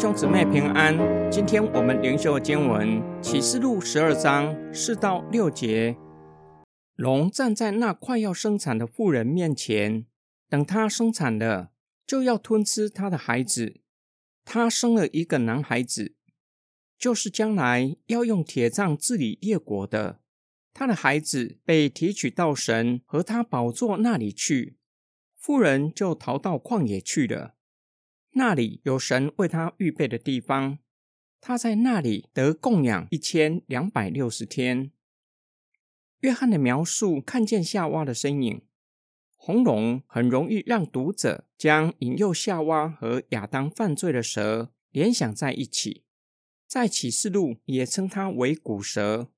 兄姊妹平安，今天我们灵修经文启示录十二章四到六节。龙站在那快要生产的妇人面前，等她生产了，就要吞吃她的孩子。她生了一个男孩子，就是将来要用铁杖治理列国的。他的孩子被提取到神和他宝座那里去，妇人就逃到旷野去了。那里有神为他预备的地方，他在那里得供养一千两百六十天。约翰的描述看见夏娃的身影，红龙很容易让读者将引诱夏娃和亚当犯罪的蛇联想在一起，在启示录也称它为古蛇。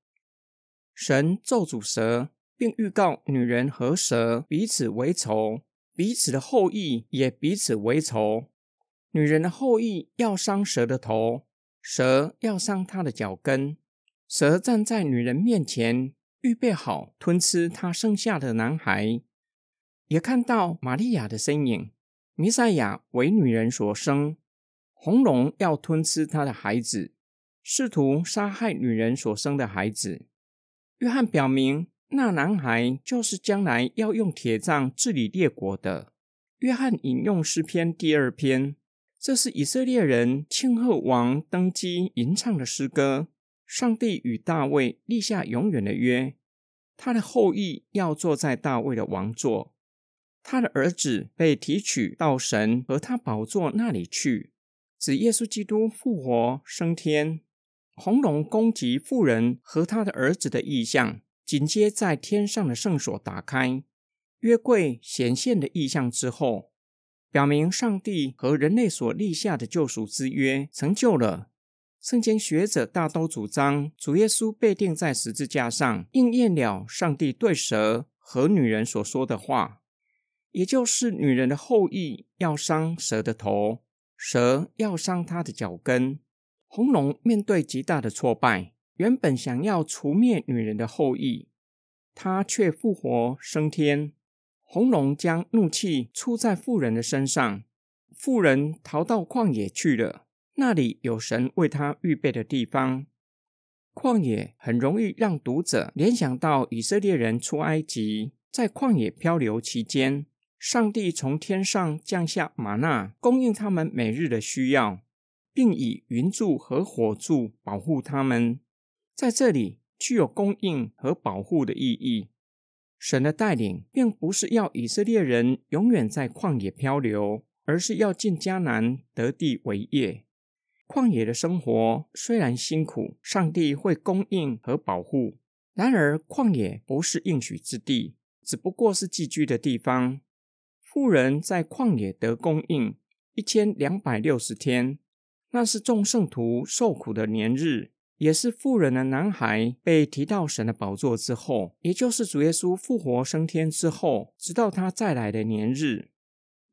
神咒诅蛇，并预告女人和蛇彼此为仇，彼此的后裔也彼此为仇。女人的后裔要伤蛇的头，蛇要伤她的脚跟。蛇站在女人面前，预备好吞吃她生下的男孩。也看到玛利亚的身影，弥赛亚为女人所生。红龙要吞吃她的孩子，试图杀害女人所生的孩子。约翰表明，那男孩就是将来要用铁杖治理列国的。约翰引用诗篇第二篇。这是以色列人庆贺王登基吟唱的诗歌。上帝与大卫立下永远的约，他的后裔要坐在大卫的王座，他的儿子被提取到神和他宝座那里去。指耶稣基督复活升天，红龙攻击妇人和他的儿子的意象，紧接在天上的圣所打开，约柜显现的意象之后。表明上帝和人类所立下的救赎之约成就了。圣经学者大都主张，主耶稣被钉在十字架上，应验了上帝对蛇和女人所说的话，也就是女人的后裔要伤蛇的头，蛇要伤他的脚跟。红龙面对极大的挫败，原本想要除灭女人的后裔，他却复活升天。红龙将怒气出在妇人的身上，妇人逃到旷野去了。那里有神为他预备的地方。旷野很容易让读者联想到以色列人出埃及，在旷野漂流期间，上帝从天上降下玛纳，供应他们每日的需要，并以云柱和火柱保护他们。在这里具有供应和保护的意义。神的带领并不是要以色列人永远在旷野漂流，而是要进迦南得地为业。旷野的生活虽然辛苦，上帝会供应和保护。然而，旷野不是应许之地，只不过是寄居的地方。富人在旷野得供应一千两百六十天，那是众圣徒受苦的年日。也是富人的男孩被提到神的宝座之后，也就是主耶稣复活升天之后，直到他再来的年日。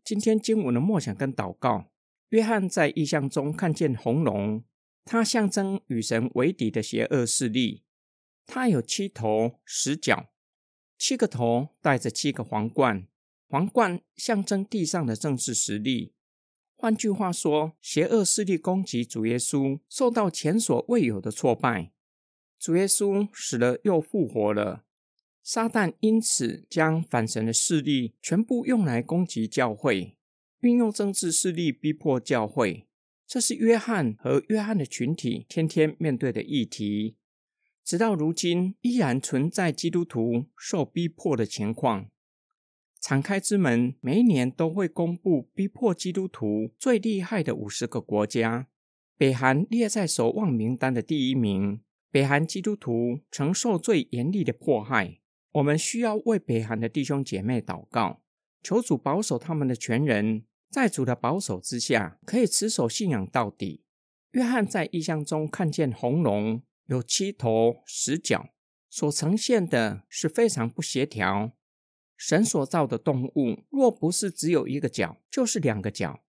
今天经文的默想跟祷告，约翰在异象中看见红龙，它象征与神为敌的邪恶势力。它有七头十角，七个头戴着七个皇冠，皇冠象征地上的政治实力。换句话说，邪恶势力攻击主耶稣，受到前所未有的挫败。主耶稣死了又复活了，撒旦因此将反神的势力全部用来攻击教会，运用政治势力逼迫教会。这是约翰和约翰的群体天天面对的议题，直到如今依然存在基督徒受逼迫的情况。敞开之门，每一年都会公布逼迫基督徒最厉害的五十个国家。北韩列在守望名单的第一名。北韩基督徒承受最严厉的迫害。我们需要为北韩的弟兄姐妹祷告，求主保守他们的全人，在主的保守之下，可以持守信仰到底。约翰在异象中看见红龙有七头十角，所呈现的是非常不协调。神所造的动物，若不是只有一个角，就是两个角。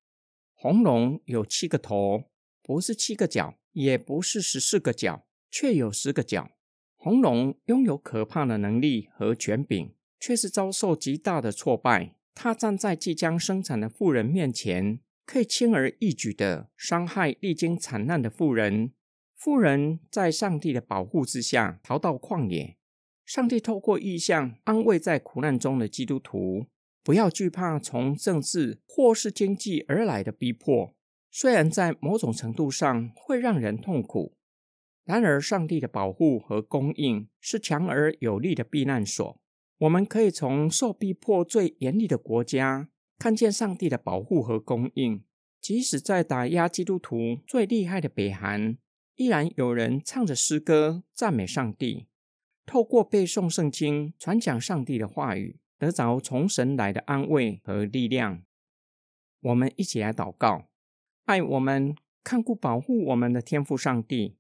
红龙有七个头，不是七个角，也不是十四个角，却有十个角。红龙拥有可怕的能力和权柄，却是遭受极大的挫败。他站在即将生产的妇人面前，可以轻而易举的伤害历经惨难的妇人。妇人在上帝的保护之下逃到旷野。上帝透过意象安慰在苦难中的基督徒，不要惧怕从政治或是经济而来的逼迫。虽然在某种程度上会让人痛苦，然而上帝的保护和供应是强而有力的避难所。我们可以从受逼迫最严厉的国家看见上帝的保护和供应。即使在打压基督徒最厉害的北韩，依然有人唱着诗歌赞美上帝。透过背诵圣经、传讲上帝的话语，得着从神来的安慰和力量。我们一起来祷告：爱我们、看顾、保护我们的天父上帝，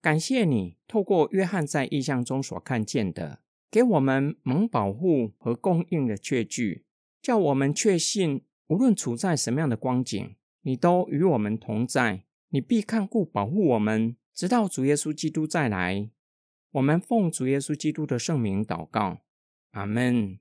感谢你透过约翰在异象中所看见的，给我们蒙保护和供应的确据，叫我们确信，无论处在什么样的光景，你都与我们同在，你必看顾、保护我们，直到主耶稣基督再来。我们奉主耶稣基督的圣名祷告阿门。